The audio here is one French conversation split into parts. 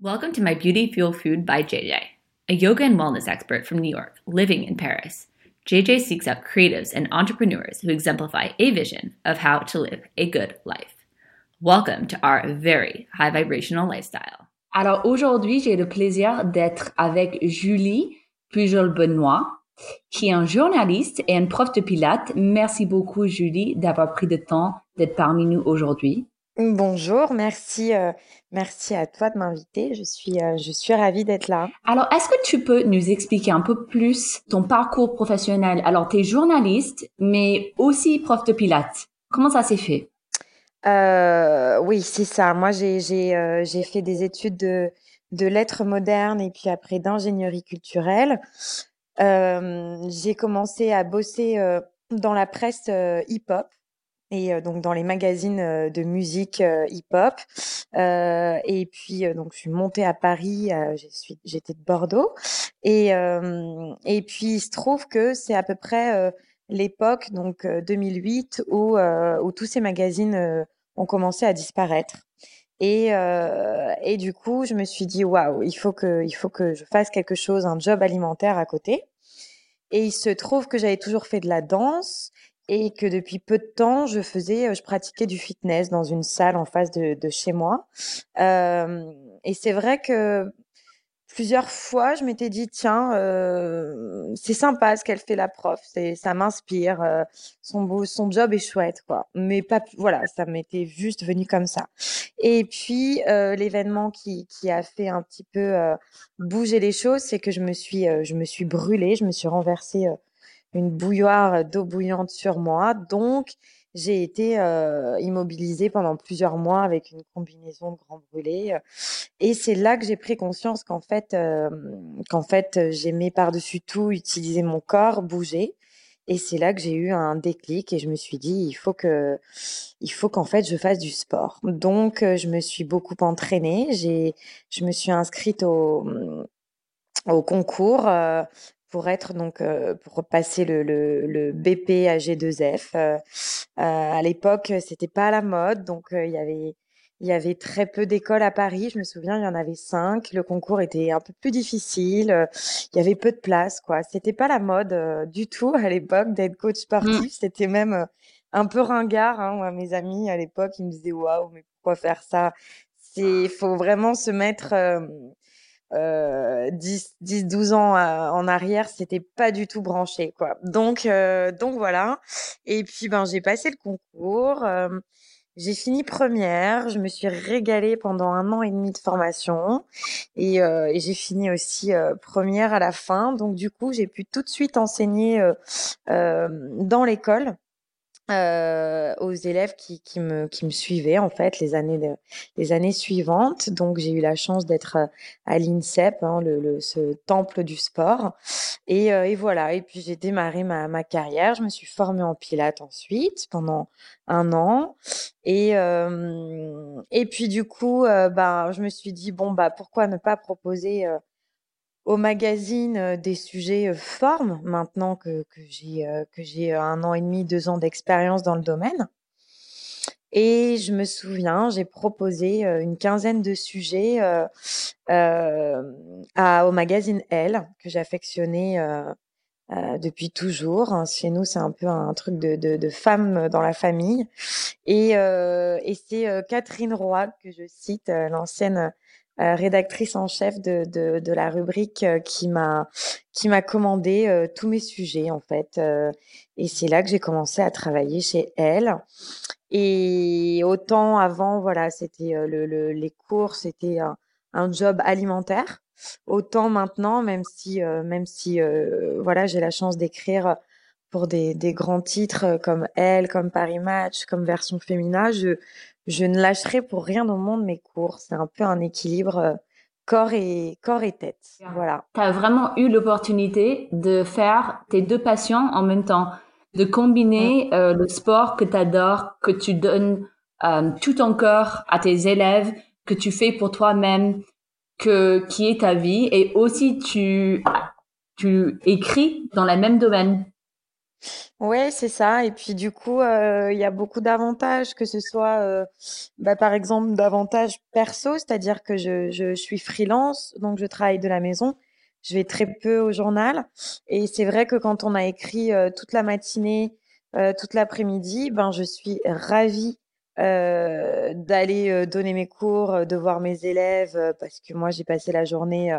Welcome to my Beauty Fuel Food by JJ, a yoga and wellness expert from New York living in Paris. JJ seeks out creatives and entrepreneurs who exemplify a vision of how to live a good life. Welcome to our very high vibrational lifestyle. Alors aujourd'hui, j'ai le plaisir d'être avec Julie Pujol-Benoît, qui est un journaliste et une prof de pilates. Merci beaucoup, Julie, d'avoir pris le temps d'être parmi nous aujourd'hui. Bonjour, merci, euh, merci à toi de m'inviter. Je suis, euh, je suis ravie d'être là. Alors, est-ce que tu peux nous expliquer un peu plus ton parcours professionnel? Alors, tu es journaliste, mais aussi prof de pilates. Comment ça s'est fait? Euh, Oui, c'est ça. Moi, j'ai, j'ai, j'ai fait des études de, de lettres modernes et puis après d'ingénierie culturelle. j'ai commencé à bosser dans la presse hip-hop et donc dans les magazines de musique hip-hop. et puis donc je suis montée à Paris, j'étais de Bordeaux. Et, et puis il se trouve que c'est à peu près l'époque donc 2008 où, où tous ces magazines ont commencé à disparaître. Et, euh, et du coup, je me suis dit waouh, il faut que il faut que je fasse quelque chose, un job alimentaire à côté. Et il se trouve que j'avais toujours fait de la danse et que depuis peu de temps, je faisais, je pratiquais du fitness dans une salle en face de, chez moi. Et c'est vrai que plusieurs fois, je m'étais dit tiens, c'est sympa ce qu'elle fait la prof, ça m'inspire, son son job est chouette quoi. Mais pas voilà, ça m'était juste venu comme ça. Et puis l'événement qui, qui a fait un petit peu bouger les choses, c'est que je me suis je me suis brûlée, je me suis renversée une bouilloire d'eau bouillante sur moi. Donc, j'ai été euh, immobilisée pendant plusieurs mois avec une combinaison de grands brûlés. Et c'est là que j'ai pris conscience qu'en fait, euh, qu'en fait, j'aimais par-dessus tout utiliser mon corps, bouger. Et c'est là que j'ai eu un déclic et je me suis dit, il faut que, il faut qu'en fait, je fasse du sport. Donc, je me suis beaucoup entraînée. J'ai, je me suis inscrite au, au concours euh, pour être donc euh, pour passer le, le, le BP AG2F. Euh, euh, à l'époque, c'était pas à la mode, donc il y avait il y avait très peu d'écoles à Paris. Je me souviens, il y en avait cinq. Le concours était un peu plus difficile. Il y avait peu de place, quoi. C'était pas la mode du tout à l'époque d'être coach sportif. Mmh. C'était même un peu ringard. Hein. mes amis à l'époque, ils me disaient waouh, mais pourquoi faire ça? C'est, faut vraiment se mettre euh, 10, 10, 12 ans euh, en arrière, c'était pas du tout branché, quoi. Donc, euh, donc voilà. Et puis, ben, j'ai passé le concours. Euh, j'ai fini première. Je me suis régalée pendant un an et demi de formation. Et, euh, et j'ai fini aussi première à la fin. Donc, du coup, j'ai pu tout de suite enseigner dans l'école euh, aux élèves qui, qui, me, qui me suivaient en fait les années, de, les années suivantes. Donc j'ai eu la chance d'être euh, à l'INSEP, hein, le, le, ce temple du sport. Et, euh, et voilà, et puis j'ai démarré ma, ma carrière. Je me suis formée en pilates ensuite pendant un an. Et, euh, et puis du coup, euh, bah, je me suis dit, bon, bah, pourquoi ne pas proposer au magazine des sujets formes maintenant que, j'ai un an et demi, deux ans d'expérience dans le domaine. Et je me souviens, j'ai proposé une quinzaine de sujets au magazine Elle, que j'affectionnais euh, depuis toujours. Hein, chez nous, c'est un peu un truc de, femmes dans la famille. Et, et c'est Catherine Roy que je cite, l'ancienne euh, rédactrice en chef de, de, la rubrique euh, qui m'a qui m'a commandé euh, tous mes sujets en fait et c'est là que j'ai commencé à travailler chez elle. Et autant avant voilà c'était le, le, les cours c'était un, un, job alimentaire. Autant maintenant même si même si voilà j'ai la chance d'écrire pour des, des, grands titres comme Elle, comme Paris Match, comme version féminin, je, je ne lâcherai pour rien au monde mes cours. C'est un peu un équilibre euh, corps et corps et tête. Voilà. Tu as vraiment eu l'opportunité de faire tes deux passions en même temps, de combiner euh, le sport que tu adores, que tu donnes euh, tout ton corps à tes élèves, que tu fais pour toi-même, que qui est ta vie et aussi tu tu écris dans le même domaine. Ouais, c'est ça. Et puis du coup, il y a beaucoup d'avantages, que ce soit, bah, par exemple, d'avantages perso, c'est-à-dire que je, je, suis freelance, donc je travaille de la maison. Je vais très peu au journal. Et c'est vrai que quand on a écrit toute la matinée, toute l'après-midi, ben je suis ravie d'aller donner mes cours, de voir mes élèves, parce que moi j'ai passé la journée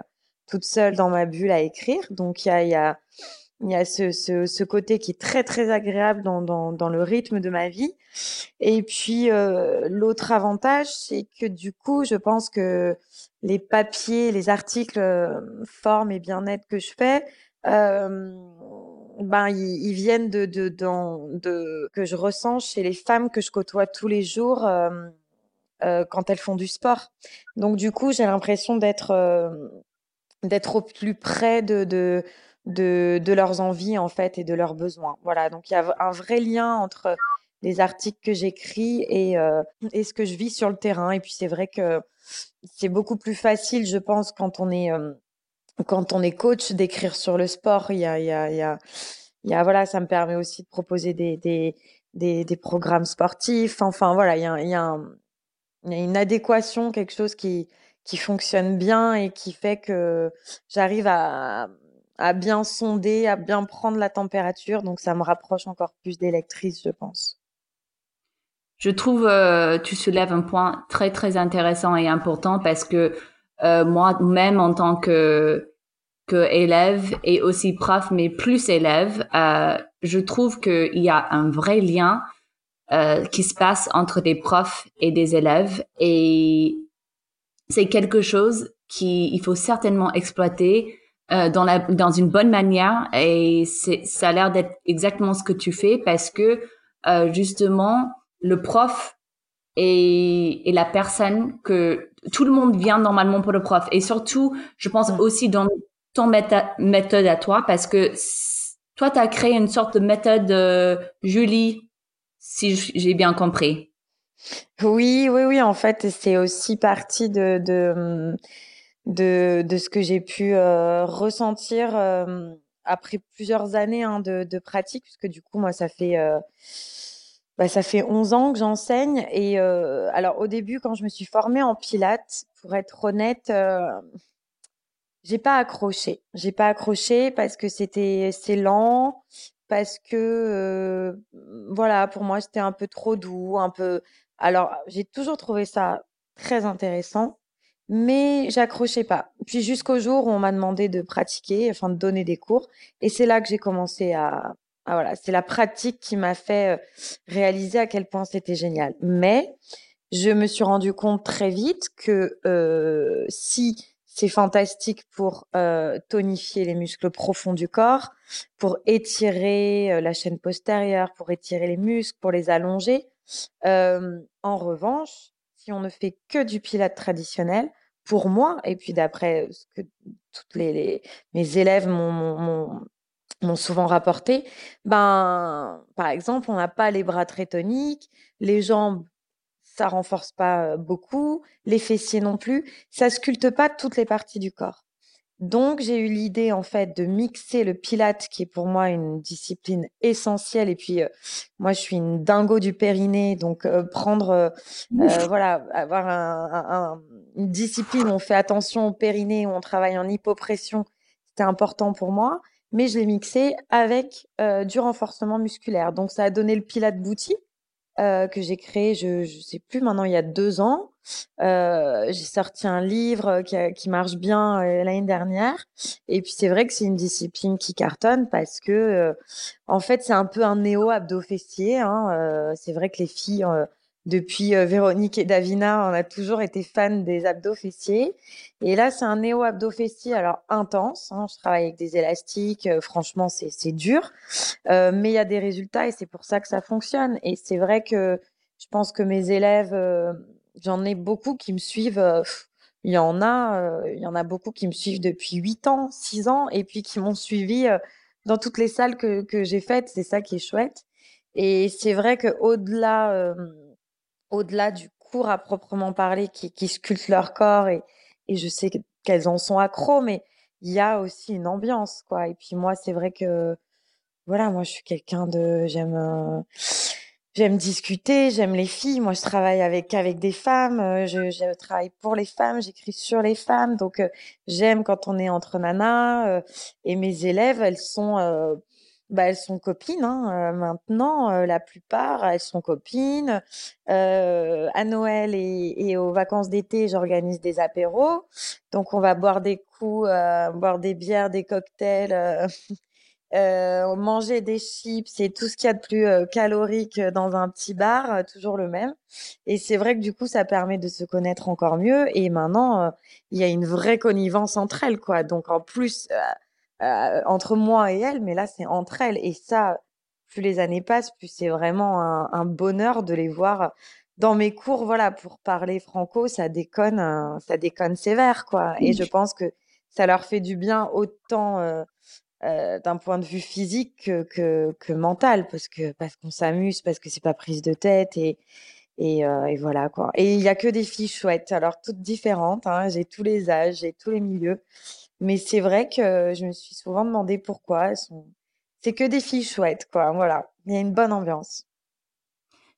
toute seule dans ma bulle à écrire. Donc il y a il y a ce, ce, ce, côté qui est très très agréable dans, dans, dans le rythme de ma vie. Et puis euh, l'autre avantage, c'est que du coup, je pense que les papiers, les articles euh, forme et bien-être que je fais, euh, ben ils, ils, viennent de, de, de, de, que je ressens chez les femmes que je côtoie tous les jours euh, euh quand elles font du sport. Donc du coup, j'ai l'impression d'être euh, d'être au plus près de, de de, leurs envies en fait et de leurs besoins. Voilà, donc il y a un vrai lien entre les articles que j'écris et, euh, et ce que je vis sur le terrain. Et puis c'est vrai que c'est beaucoup plus facile, je pense, quand on est euh, quand on est coach d'écrire sur le sport. Il y a, voilà, ça me permet aussi de proposer des, des, programmes sportifs. Enfin voilà, il y a, il y a une adéquation, quelque chose qui qui fonctionne bien et qui fait que j'arrive à à bien sonder, à bien prendre la température. Donc ça me rapproche encore plus des lectrices, je pense. Je trouve euh, tu soulèves un point très très intéressant et important parce que euh, moi-même en tant que que élève et aussi prof, mais plus élève, euh, je trouve qu'il y a un vrai lien qui se passe entre des profs et des élèves et c'est quelque chose qu'il faut certainement exploiter euh, dans, la, dans une bonne manière et c'est, ça a l'air d'être exactement ce que tu fais parce que euh, justement le prof est, est, la personne que tout le monde vient normalement pour le prof et surtout je pense aussi dans ton méthode à toi parce que toi tu as créé une sorte de méthode euh, Julie si j'ai bien compris. Oui, oui, oui. En fait, c'est aussi partie de, de de, de ce que j'ai pu euh, ressentir euh, après plusieurs années hein, de, de, pratique, puisque du coup, moi, ça fait, euh, bah, ça fait 11 ans que j'enseigne. Et alors, au début, quand je me suis formée en pilates, pour être honnête, j'ai pas accroché. J'ai pas accroché parce que c'était c'est lent, parce que voilà, pour moi, c'était un peu trop doux, un peu. Alors, j'ai toujours trouvé ça très intéressant mais j'accrochais pas. Puis jusqu'au jour où on m'a demandé de pratiquer, enfin de donner des cours, et c'est là que j'ai commencé à, voilà, c'est la pratique qui m'a fait euh, réaliser à quel point c'était génial. Mais je me suis rendu compte très vite que euh, si c'est fantastique pour euh, tonifier les muscles profonds du corps, pour étirer la chaîne postérieure, pour étirer les muscles, pour les allonger. En revanche, si on ne fait que du pilate traditionnel, pour moi, et puis d'après ce que toutes mes élèves m'ont souvent rapporté, ben, par exemple, on n'a pas les bras très toniques, les jambes, ça renforce pas beaucoup, les fessiers non plus, ça sculpte pas toutes les parties du corps. Donc, j'ai eu l'idée, en fait, de mixer le pilate, qui est pour moi une discipline essentielle. Et puis, euh, moi, je suis une dingo du périnée. Donc, euh, prendre, euh, voilà, avoir un, un, une discipline où on fait attention au périnée, où on travaille en hypopression, c'était important pour moi. Mais je l'ai mixé avec du renforcement musculaire. Donc, ça a donné le pilate bouti, que j'ai créé, je, je sais plus maintenant, il y a deux ans. Euh, j'ai sorti un livre qui, qui marche bien euh, l'année dernière. Et puis c'est vrai que c'est une discipline qui cartonne parce que euh, en fait c'est un peu un néo abdo fessier. Hein. Euh, c'est vrai que les filles depuis Véronique et Davina, on a toujours été fans des abdos fessiers. Et là, c'est un néo abdo fessier, alors intense. Hein. Je travaille avec des élastiques. franchement, c'est dur, mais il y a des résultats et c'est pour ça que ça fonctionne. Et c'est vrai que je pense que mes élèves j'en ai beaucoup qui me suivent. Euh, il y en a, euh, il y en a beaucoup qui me suivent depuis 8 ans, 6 ans, et puis qui m'ont suivi euh, dans toutes les salles que, que j'ai faites. C'est ça qui est chouette. Et c'est vrai que au-delà, au-delà du cours à proprement parler, qui, qui sculpte leur corps, et, et je sais qu'elles en sont accros, mais il y a aussi une ambiance, quoi. Et puis moi, c'est vrai que voilà, moi je suis quelqu'un de j'aime j'aime discuter, j'aime les filles. Moi, je travaille avec avec des femmes, euh, je, je travaille pour les femmes, j'écris sur les femmes. Donc, euh, j'aime quand on est entre nanas. Euh, et mes élèves, elles sont, bah, elles sont copines. Hein, maintenant, la plupart, elles sont copines. à Noël et, et aux vacances d'été, j'organise des apéros. Donc, on va boire des coups, boire des bières, des cocktails. Euh, manger des chips et tout ce qu'il y a de plus euh, calorique euh, dans un petit bar, euh, toujours le même. Et c'est vrai que du coup, ça permet de se connaître encore mieux. Et maintenant, il y a une vraie connivence entre elles, quoi. Donc en plus, entre moi et elle, mais là, c'est entre elles. Et ça, plus les années passent, plus c'est vraiment un, un, bonheur de les voir dans mes cours. Voilà, pour parler franco, ça déconne, ça déconne sévère, quoi. Et je pense que ça leur fait du bien autant euh, d'un point de vue physique que, que, mental parce que parce qu'on s'amuse parce que c'est pas prise de tête et et, euh, voilà quoi. Et il y a que des filles chouettes alors toutes différentes hein, j'ai tous les âges j'ai tous les milieux. Mais c'est vrai que je me suis souvent demandé pourquoi elles sont c'est que des filles chouettes quoi voilà. Il y a une bonne ambiance.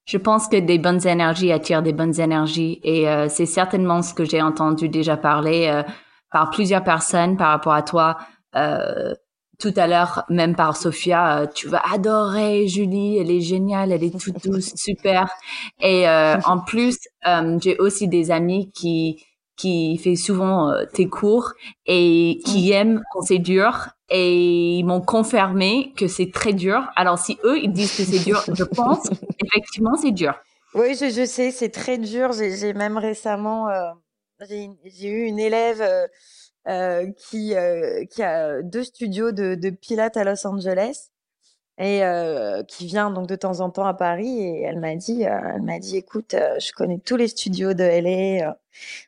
Je pense que des bonnes énergies attirent des bonnes énergies et euh, c'est certainement ce que j'ai entendu déjà parler par plusieurs personnes par rapport à toi tout à l'heure, même par Sophia, euh, tu vas adorer Julie, elle est géniale, elle est toute douce, super. Et euh, en plus, euh, j'ai aussi des amis qui qui fait souvent tes cours et qui aiment quand c'est dur et ils m'ont confirmé que c'est très dur. Alors si eux ils disent que c'est dur, je pense effectivement c'est dur. Oui, je, je sais, c'est très dur. J'ai même récemment j'ai eu une élève euh, qui, euh, qui a deux studios de, de Pilates à Los Angeles et euh, qui vient donc de temps en temps à Paris et elle m'a dit elle m'a dit écoute je connais tous les studios de LA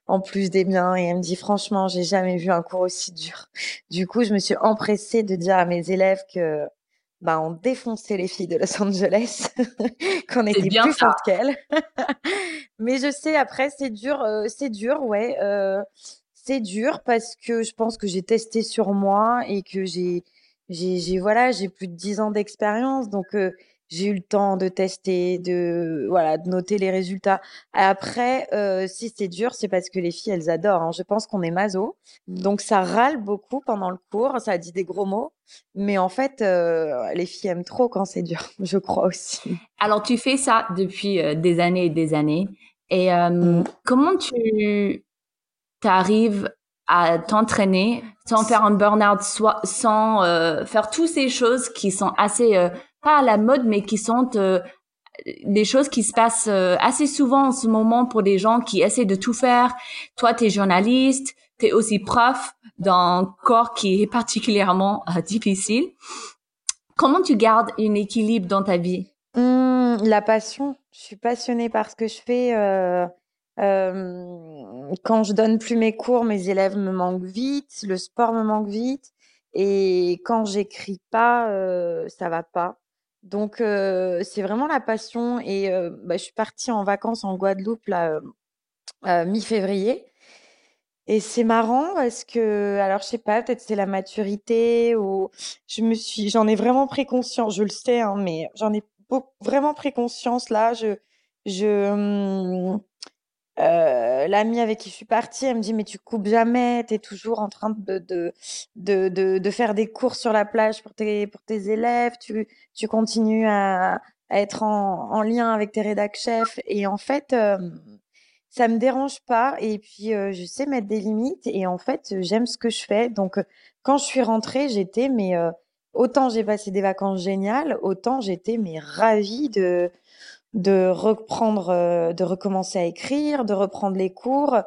en plus des miens. Et elle me dit franchement j'ai jamais vu un cours aussi dur. Du coup je me suis empressée de dire à mes élèves que bah on défonçait les filles de Los Angeles qu'on était plus fortes qu'elles. Mais je sais après c'est dur c'est dur ouais c'est dur parce que je pense que j'ai testé sur moi et que j'ai j'ai voilà, j'ai plus de 10 ans d'expérience donc euh, j'ai eu le temps de tester, de voilà, de noter les résultats. Après, euh, si c'est dur, c'est parce que les filles, elles adorent. Hein. Je pense qu'on est maso, donc ça râle beaucoup pendant le cours, ça dit des gros mots, mais en fait, euh, les filles aiment trop quand c'est dur, je crois aussi. Alors, tu fais ça depuis des années et des années, et mmh. comment tu tu arrives à t'entraîner sans faire un burn-out, sans euh, faire toutes ces choses qui sont assez euh, pas à la mode, mais qui sont euh, des choses qui se passent assez souvent en ce moment pour des gens qui essaient de tout faire. Toi, tu es journaliste, tu es aussi prof d'un corps qui est particulièrement difficile. Comment tu gardes un équilibre dans ta vie? Mmh, La passion. Je suis passionnée par ce que je fais. Quand je donne plus mes cours, mes élèves me manquent vite, le sport me manque vite, et quand j'écris pas, euh, ça va pas. Donc c'est vraiment la passion. Et bah, je suis partie en vacances en Guadeloupe là mi-février. Et c'est marrant parce que, alors je sais pas, peut-être c'est la maturité ou je me suis, j'en ai vraiment pris conscience. Je le sais, hein, mais j'en ai vraiment pris conscience là. Je, je, euh, l'amie avec qui je suis partie, elle me dit mais tu coupes jamais, tu es toujours en train de de, de, de, faire des cours sur la plage pour tes, pour tes élèves, tu, tu continues à, être en, en, lien avec tes rédac chefs. Et en fait, euh, ça me dérange pas. Et puis, euh, je sais mettre des limites. Et en fait, j'aime ce que je fais. Donc, quand je suis rentrée, j'étais, mais autant j'ai passé des vacances géniales, autant j'étais, mais ravie de de reprendre, euh, de recommencer à écrire, de reprendre les cours.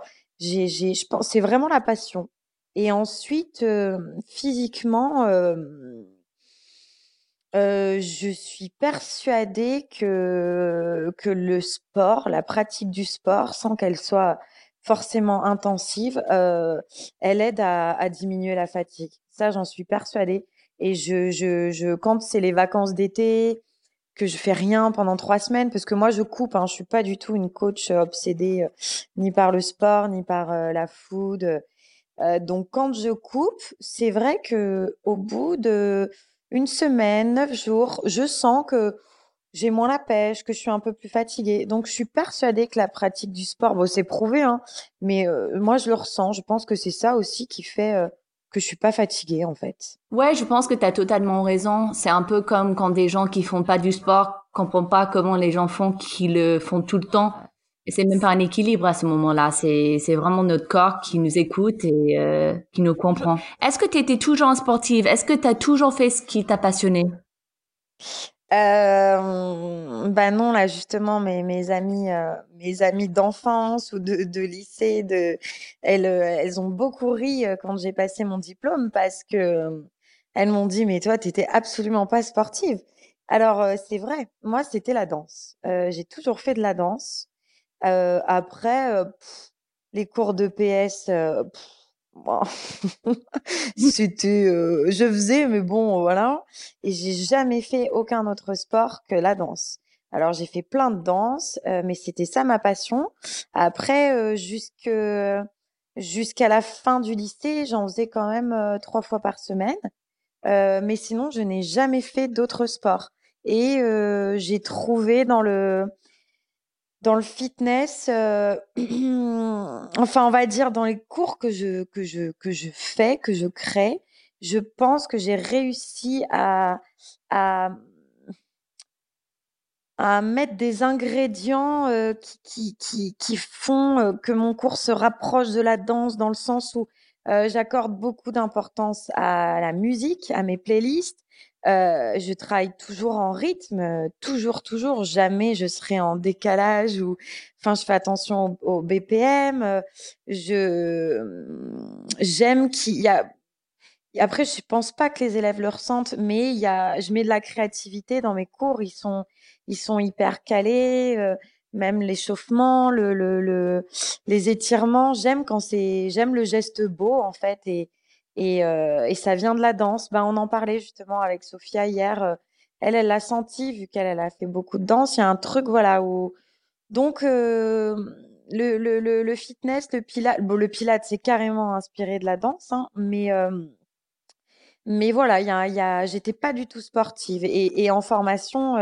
J'ai, j'ai, je pense, c'est vraiment la passion. Et ensuite, euh, physiquement, euh, euh, je suis persuadée que que le sport, la pratique du sport, sans qu'elle soit forcément intensive, euh, elle aide à, à, diminuer la fatigue. Ça, j'en suis persuadée. Et je, je, je quand c'est les vacances d'été, que je fais rien pendant trois semaines parce que moi je coupe hein, je suis pas du tout une coach euh, obsédée euh, ni par le sport ni par euh, la food donc quand je coupe c'est vrai que au bout de une semaine, neuf jours, je sens que j'ai moins la pêche, que je suis un peu plus fatiguée. Donc, je suis persuadée que la pratique du sport, bon, c'est prouvé, hein, mais moi, je le ressens. Je pense que c'est ça aussi qui fait que je suis pas fatiguée, en fait. Ouais, je pense que tu as totalement raison. C'est un peu comme quand des gens qui font pas du sport comprennent pas comment les gens font qui le font tout le temps. C'est même pas un équilibre à ce moment-là. C'est, c'est vraiment notre corps qui nous écoute et euh, qui nous comprend. Est-ce que tu étais toujours sportive? Est-ce que tu as toujours fait ce qui t'a passionné? Euh, bah non, là justement, mes, mes amis, euh, mes amis d'enfance ou de, de lycée, de, elles, euh, elles ont beaucoup ri euh, quand j'ai passé mon diplôme parce que elles m'ont dit, mais toi, t'étais absolument pas sportive. Alors c'est vrai, moi c'était la danse. j'ai toujours fait de la danse. après, les cours de PS, C'était, euh, je faisais, mais bon, voilà. Et j'ai jamais fait aucun autre sport que la danse. Alors j'ai fait plein de danse, euh, mais c'était ça ma passion. Après, euh, jusque jusqu'à la fin du lycée, j'en faisais quand même trois fois par semaine. mais sinon, je n'ai jamais fait d'autres sports. Et j'ai trouvé dans le dans le fitness, euh, enfin on va dire dans les cours que je que je que je fais, que je crée, je pense que j'ai réussi à, à à mettre des ingrédients euh, qui, qui, qui, font euh, que mon cours se rapproche de la danse dans le sens où j'accorde beaucoup d'importance à la musique, à mes playlists, euh, je travaille toujours en rythme, toujours, toujours. Jamais je serai en décalage ou, enfin, je fais attention au, BPM. Je, j'aime qu'il y a. Après, je pense pas que les élèves le ressentent, mais il y a, je mets de la créativité dans mes cours. Ils sont, ils sont hyper calés. Euh, même l'échauffement, le, le, les étirements. J'aime quand c'est, j'aime le geste beau en fait et et, euh, et, ça vient de la danse. Ben, on en parlait justement avec Sophia hier. Euh, elle, elle l'a senti vu qu'elle elle a fait beaucoup de danse. Il y a un truc, voilà, où donc euh, le, fitness, le pilate, bon, le pilate, c'est carrément inspiré de la danse, hein, mais mais voilà, il y a, j'étais pas du tout sportive et, en formation.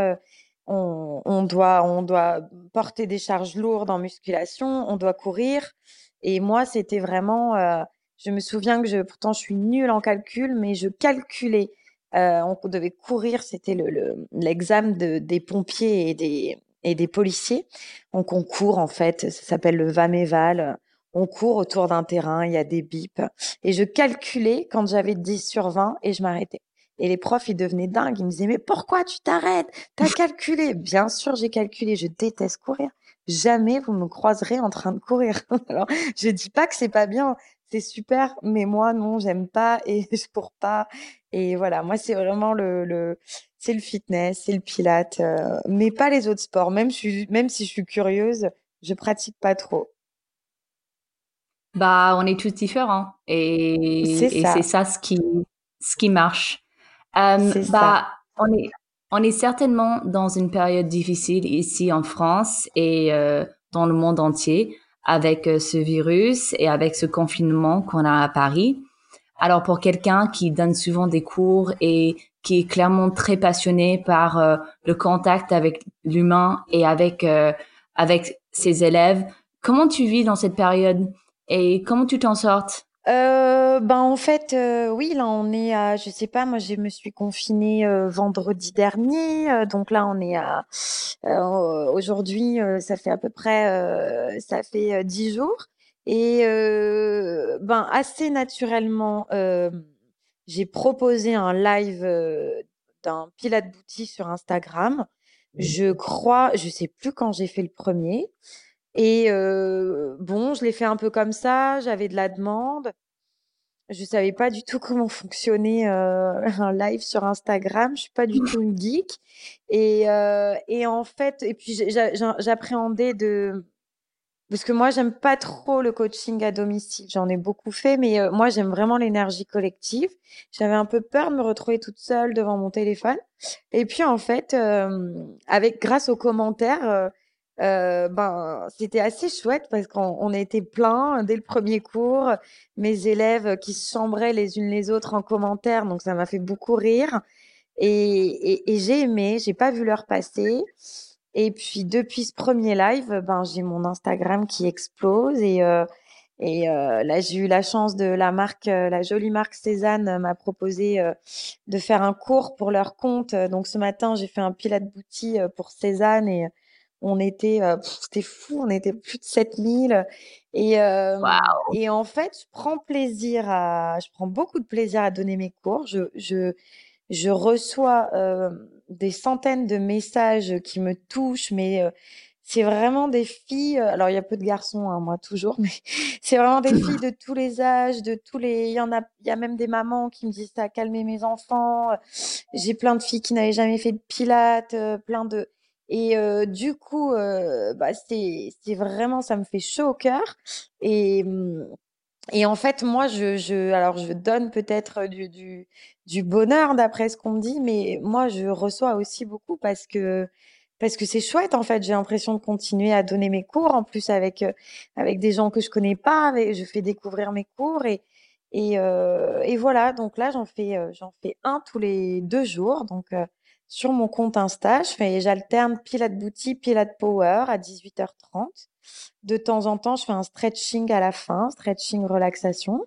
On, doit, on doit porter des charges lourdes en musculation, on doit courir. Et moi, c'était vraiment, je me souviens que je, pourtant, je suis nulle en calcul, mais je calculais. Euh, on devait courir, c'était l'examen le, des pompiers et des, et des policiers. Donc, on court, en fait, ça s'appelle le VAMEVAL. On court autour d'un terrain, il y a des bips. Et je calculais quand j'avais 10 sur 20 et je m'arrêtais. Et les profs, ils devenaient dingues. Ils me disaient, mais pourquoi tu t'arrêtes? T'as calculé Bien sûr, j'ai calculé. Je déteste courir. Jamais vous me croiserez en train de courir. Alors, je dis pas que c'est pas bien c'est super, mais moi non, j'aime pas et je cours pas. Et voilà, moi c'est vraiment le, le c'est le fitness, c'est le pilate, euh, mais pas les autres sports. Même, je même si je suis curieuse, je pratique pas trop. Bah, on est tous différents et c'est ça. ça. ce qui ce qui marche. Euh, bah, on est on est certainement dans une période difficile ici en France et euh, dans le monde entier avec euh, ce virus et avec ce confinement qu'on a à Paris. Alors pour quelqu'un qui donne souvent des cours et qui est clairement très passionné par euh, le contact avec l'humain et avec euh, avec ses élèves, comment tu vis dans cette période et comment tu t'en sortes? Euh, ben en fait, euh, oui, là on est à, je sais pas, moi je me suis confinée euh, vendredi dernier, euh, donc là on est à, aujourd'hui ça fait à peu près, ça fait dix jours, et ben assez naturellement, j'ai proposé un live d'un Pilate Boutique sur Instagram. Je crois, je sais plus quand j'ai fait le premier. Et euh, bon, je l'ai fait un peu comme ça, j'avais de la demande. Je savais pas du tout comment fonctionnait euh, un live sur Instagram. Je suis pas du tout une geek. Et, euh, et en fait, et puis j'appréhendais de parce que moi j'aime pas trop le coaching à domicile. J'en ai beaucoup fait, mais moi j'aime vraiment l'énergie collective. J'avais un peu peur de me retrouver toute seule devant mon téléphone. Et puis en fait, avec grâce aux commentaires euh, ben c'était assez chouette parce qu'on on était plein dès le premier cours, mes élèves qui se chambraient les unes les autres en commentaire, donc ça m'a fait beaucoup rire. Et, et, j'ai aimé, j'ai pas vu l'heure passer. Et puis depuis ce premier live, ben j'ai mon Instagram qui explose et euh, et euh, là j'ai eu la chance de la marque, la jolie marque Cézanne m'a proposé de faire un cours pour leur compte. Donc ce matin j'ai fait un pilote boutique pour Cézanne et on était, c'était fou, on était plus de 7000 et et en fait je prends plaisir à, je prends beaucoup de plaisir à donner mes cours. Je je je reçois euh, des centaines de messages qui me touchent, mais euh, c'est vraiment des filles. Euh, alors il y a peu de garçons, hein, moi toujours, mais c'est vraiment des filles de tous les âges, de tous les. Il y en a, il y a même des mamans qui me disent ça a calmé mes enfants. J'ai plein de filles qui n'avaient jamais fait de pilates, plein de. Et du coup, bah, c'est vraiment, ça me fait chaud au cœur. Et et en fait, moi, je, alors je donne peut-être du, du, bonheur d'après ce qu'on me dit, mais moi, je reçois aussi beaucoup parce que parce que c'est chouette en fait. J'ai l'impression de continuer à donner mes cours en plus avec euh, avec des gens que je connais pas. Je fais découvrir mes cours et et, euh, voilà. Donc là, j'en fais euh, j'en fais un tous les deux jours. Donc euh, sur mon compte Insta, je fais j'alterne Pilate Booty, Pilate Power à 18h30. De temps en temps, je fais un stretching à la fin, stretching relaxation.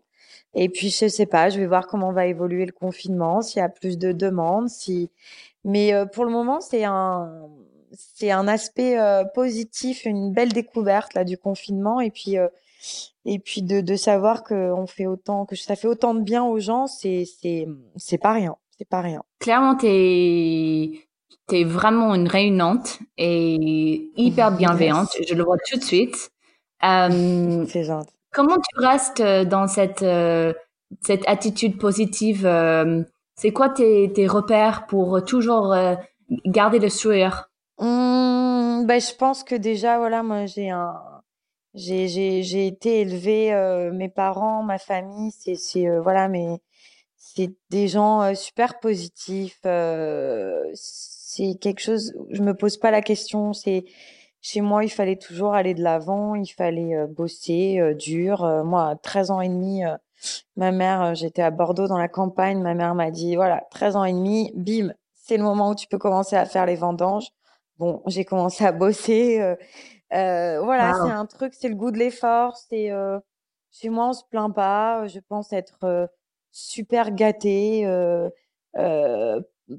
Et puis, je sais pas, je vais voir comment va évoluer le confinement, s'il y a plus de demandes, si. Mais euh, pour le moment, c'est un, c'est un aspect euh, positif, une belle découverte là du confinement. Et puis, euh, et puis de, de savoir que on fait autant, que ça fait autant de bien aux gens, c'est, c'est, c'est pas rien. C'est pas rien. Clairement, tu es vraiment une réunante et hyper bienveillante. Je le vois tout de suite. Euh, C'est gentil. Comment tu restes euh, dans cette, euh, cette attitude positive euh, C'est quoi tes, tes, repères pour toujours garder le sourire? Mmh, ben, Je pense que déjà, voilà, moi, j'ai un. J'ai été élevée, mes parents, ma famille, c'est voilà, mais c'est des gens super positifs c'est quelque chose, je me pose pas la question. C'est chez moi, il fallait toujours aller de l'avant, il fallait bosser dur. Moi, à 13 ans et demi, ma mère, j'étais à Bordeaux dans la campagne, ma mère m'a dit voilà, 13 ans et demi, bim, c'est le moment où tu peux commencer à faire les vendanges. Bon, j'ai commencé à bosser. voilà, c'est un truc, c'est le goût de l'effort. C'est chez moi, on se plaint pas. Je pense être super gâtée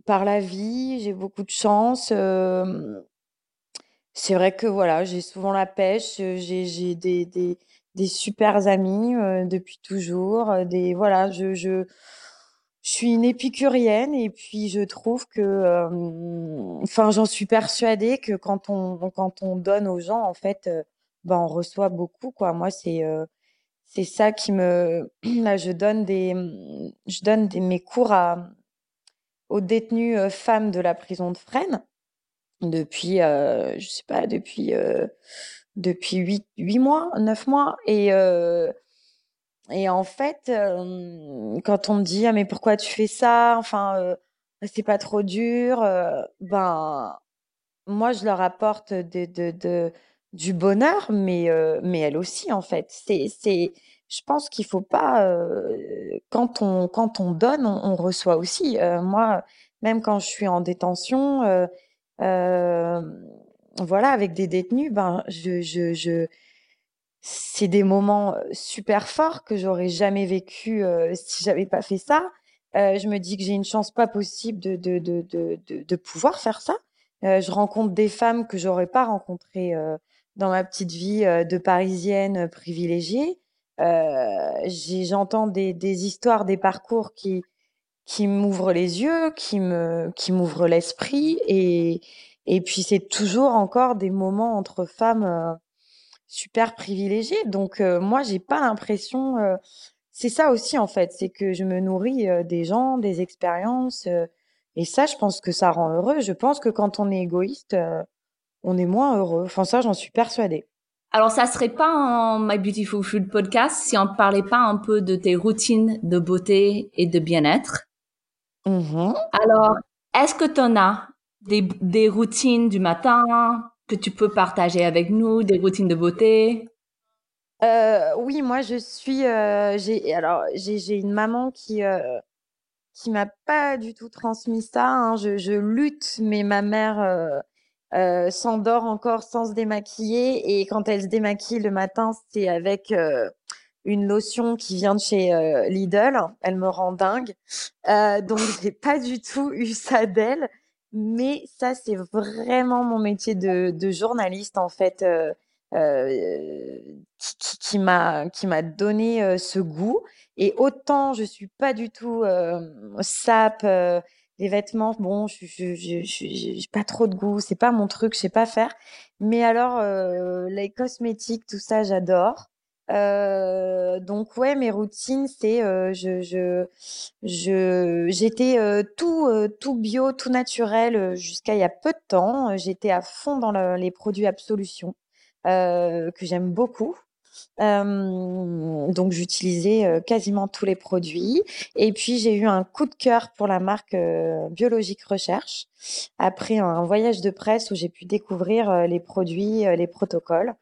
par la vie, j'ai beaucoup de chance. c'est vrai que voilà, j'ai souvent la pêche, j'ai des, des, des super amis depuis toujours. Des voilà, je, je, suis une épicurienne et puis je trouve que, enfin, j'en suis persuadée que quand on quand on donne aux gens, en fait, ben on reçoit beaucoup quoi. Moi, c'est c'est ça qui me là, je donne des je mes cours aux détenues euh, femmes de la prison de Fresnes depuis, euh, je sais pas, depuis euh, depuis huit, huit mois, neuf mois. Et euh, en fait, quand on me dit ah mais pourquoi tu fais ça, enfin c'est pas trop dur, ben moi je leur apporte de du bonheur, mais mais elle aussi en fait. C'est je pense qu'il faut pas quand on quand on donne, on, reçoit aussi. Moi, même quand je suis en détention, voilà, avec des détenus, ben je je, je c'est des moments super forts que j'aurais jamais vécu si j'avais pas fait ça. je me dis que j'ai une chance pas possible de de de de, de, pouvoir faire ça. je rencontre des femmes que j'aurais pas rencontrées dans ma petite vie de parisienne privilégiée. Euh, j'entends des, histoires, des parcours qui, qui m'ouvrent les yeux, qui qui m'ouvrent l'esprit, et, et puis c'est toujours encore des moments entre femmes euh, super privilégiées. Donc euh, moi, j'ai pas l'impression. c'est ça aussi en fait, c'est que je me nourris des gens, des expériences, et ça, je pense que ça rend heureux. Je pense que quand on est égoïste, on est moins heureux. Enfin ça, j'en suis persuadée. Alors, ça serait pas un My Beautiful Food podcast si on ne parlait pas un peu de tes routines de beauté et de bien-être? Mm-hmm. Alors, est-ce que tu en as des, des routines du matin que tu peux partager avec nous, des routines de beauté? Euh, Oui, moi, je suis. Euh, j'ai alors j'ai une maman qui euh, qui m'a pas du tout transmis ça. Hein. Je, je, lutte, mais ma mère euh, s'endort encore sans se démaquiller. Et quand elle se démaquille le matin, c'est avec euh, une lotion qui vient de chez euh, Lidl. Elle me rend dingue. Donc, j'ai pas du tout eu ça d'elle. Mais ça, c'est vraiment mon métier de, journaliste, en fait, qui, qui m'a qui m'a donné ce goût. Et autant je suis pas du tout sap les vêtements, bon, je j'ai pas trop de goût, c'est pas mon truc, je sais pas faire. Mais alors, euh, les cosmétiques, tout ça, j'adore. Euh, donc ouais, mes routines, c'est euh, je je je j'étais euh, tout euh, tout bio, tout naturel jusqu'à il y a peu de temps. J'étais à fond dans le, les produits Absolution que j'aime beaucoup. Euh, donc j'utilisais euh, quasiment tous les produits. Et puis j'ai eu un coup de cœur pour la marque euh, Biologique Recherche après un voyage de presse où j'ai pu découvrir les produits, les protocoles.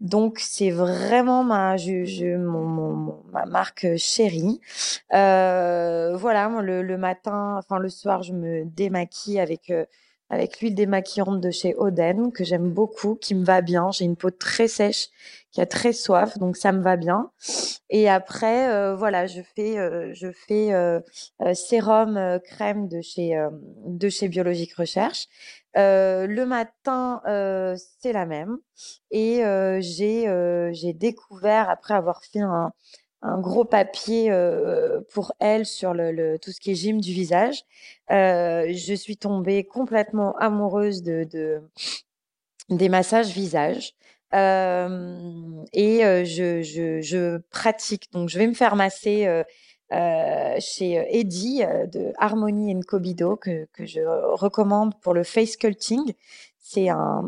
Donc c'est vraiment ma, je, mon, ma marque chérie. voilà, le, le, matin, enfin le soir, je me démaquille avec avec l'huile démaquillante de chez Oden que j'aime beaucoup, qui me va bien. J'ai une peau très sèche, qui a très soif, donc ça me va bien. Et après, euh, voilà, je fais, euh, je fais euh, sérum crème de chez de chez Biologique Recherche. le matin, c'est la même. Et j'ai découvert après avoir fait un un gros papier pour elle sur le, tout ce qui est gym du visage. Je suis tombée complètement amoureuse de des massages visage. Et je, pratique. Donc, je vais me faire masser chez Eddie de Harmony Cobido que, je recommande pour le face sculpting. C'est un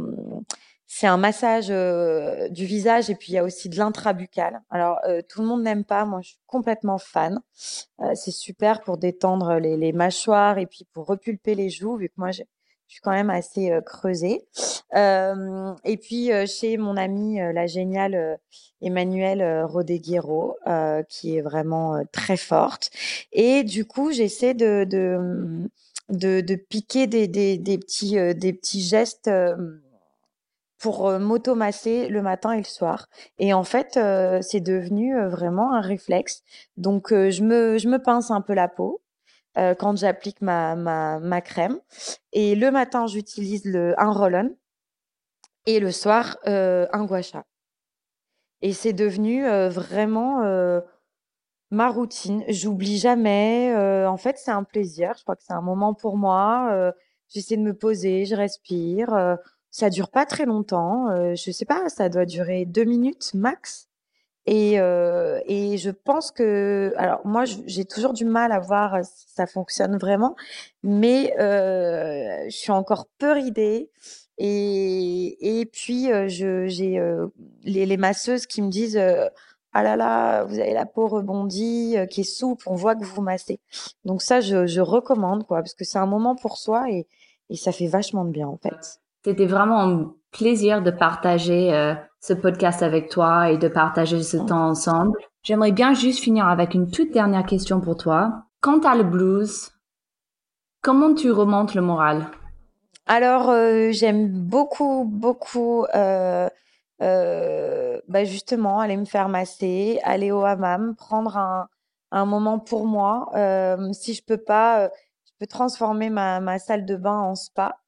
c'est un massage du visage et puis il y a aussi de l'intrabucal. Alors tout le monde n'aime pas, moi je suis complètement fan. C'est super pour détendre les, mâchoires et puis pour repulper les joues vu que moi je, suis quand même assez creusée. et puis chez mon amie la géniale Emmanuelle Rodeguero qui est vraiment très forte. Et du coup j'essaie de, de de, de, piquer des, des, des petits, des petits gestes pour euh, m'automasser le matin et le soir. Et en fait, euh, c'est devenu euh, vraiment un réflexe. Donc, je, me, je me pince un peu la peau quand j'applique ma, ma, crème. Et le matin, j'utilise le, un roll-on. Et le soir, un gua sha. Et c'est devenu vraiment ma routine. J'oublie jamais. en fait, c'est un plaisir. Je crois que c'est un moment pour moi. J'essaie de me poser, je respire ça dure pas très longtemps. Euh, je sais pas, ça doit durer deux minutes max. Et, euh, et je pense que, alors moi, j'ai toujours du mal à voir si ça fonctionne vraiment, mais euh, je suis encore peu ridée. Et, et puis, euh, j'ai euh, les, les, masseuses qui me disent Ah là là, vous avez la peau rebondie, qui est souple, on voit que vous massez. Donc, ça, je, je recommande, quoi, parce que c'est un moment pour soi et, et ça fait vachement de bien, en fait. C'était vraiment un plaisir de partager ce podcast avec toi et de partager ce temps ensemble. J'aimerais bien juste finir avec une toute dernière question pour toi. Quand tu as le blues, comment tu remontes le moral? Alors, euh, j'aime beaucoup, beaucoup, euh, euh, bah justement, aller me faire masser, aller au hammam, prendre un, un moment pour moi. Si je peux pas peux transformer ma, ma salle de bain en spa.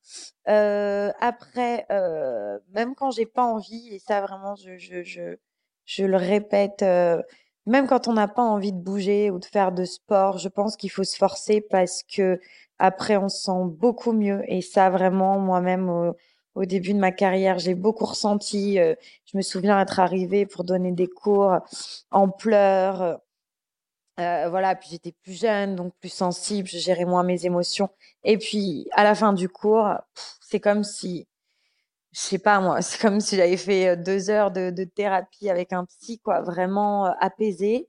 Euh, après, euh, même quand j'ai pas envie, et ça vraiment, je, je, je, je le répète, euh, même quand on n'a pas envie de bouger ou de faire de sport, je pense qu'il faut se forcer parce que après on se sent beaucoup mieux. Et ça, vraiment, moi-même, au, au début de ma carrière, j'ai beaucoup ressenti. Euh, je me souviens être arrivée pour donner des cours en pleurs euh, voilà, puis j'étais plus jeune, donc plus sensible, je gérais moins mes émotions. Et puis, à la fin du cours, c'est comme si, je sais pas moi, c'est comme si j'avais fait euh, deux heures de, thérapie avec un psy, quoi, vraiment euh, apaisé.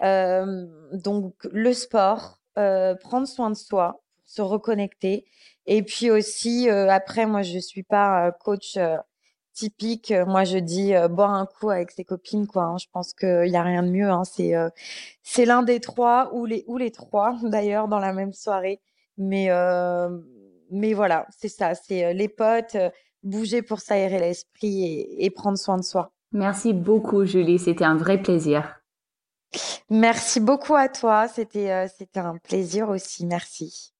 Donc, le sport, prendre soin de soi, se reconnecter. Et puis aussi, après, moi, je suis pas coach typique. Moi, je dis boire un coup avec ses copines, quoi. Hein. Je pense qu'il n'y a rien de mieux. Hein. C'est c'est l'un des trois ou les ou les trois d'ailleurs dans la même soirée. Mais mais voilà, c'est ça. C'est les potes, bouger pour s'aérer l'esprit et, et prendre soin de soi. Merci beaucoup, Julie. C'était un vrai plaisir. Merci beaucoup à toi. C'était c'était un plaisir aussi. Merci.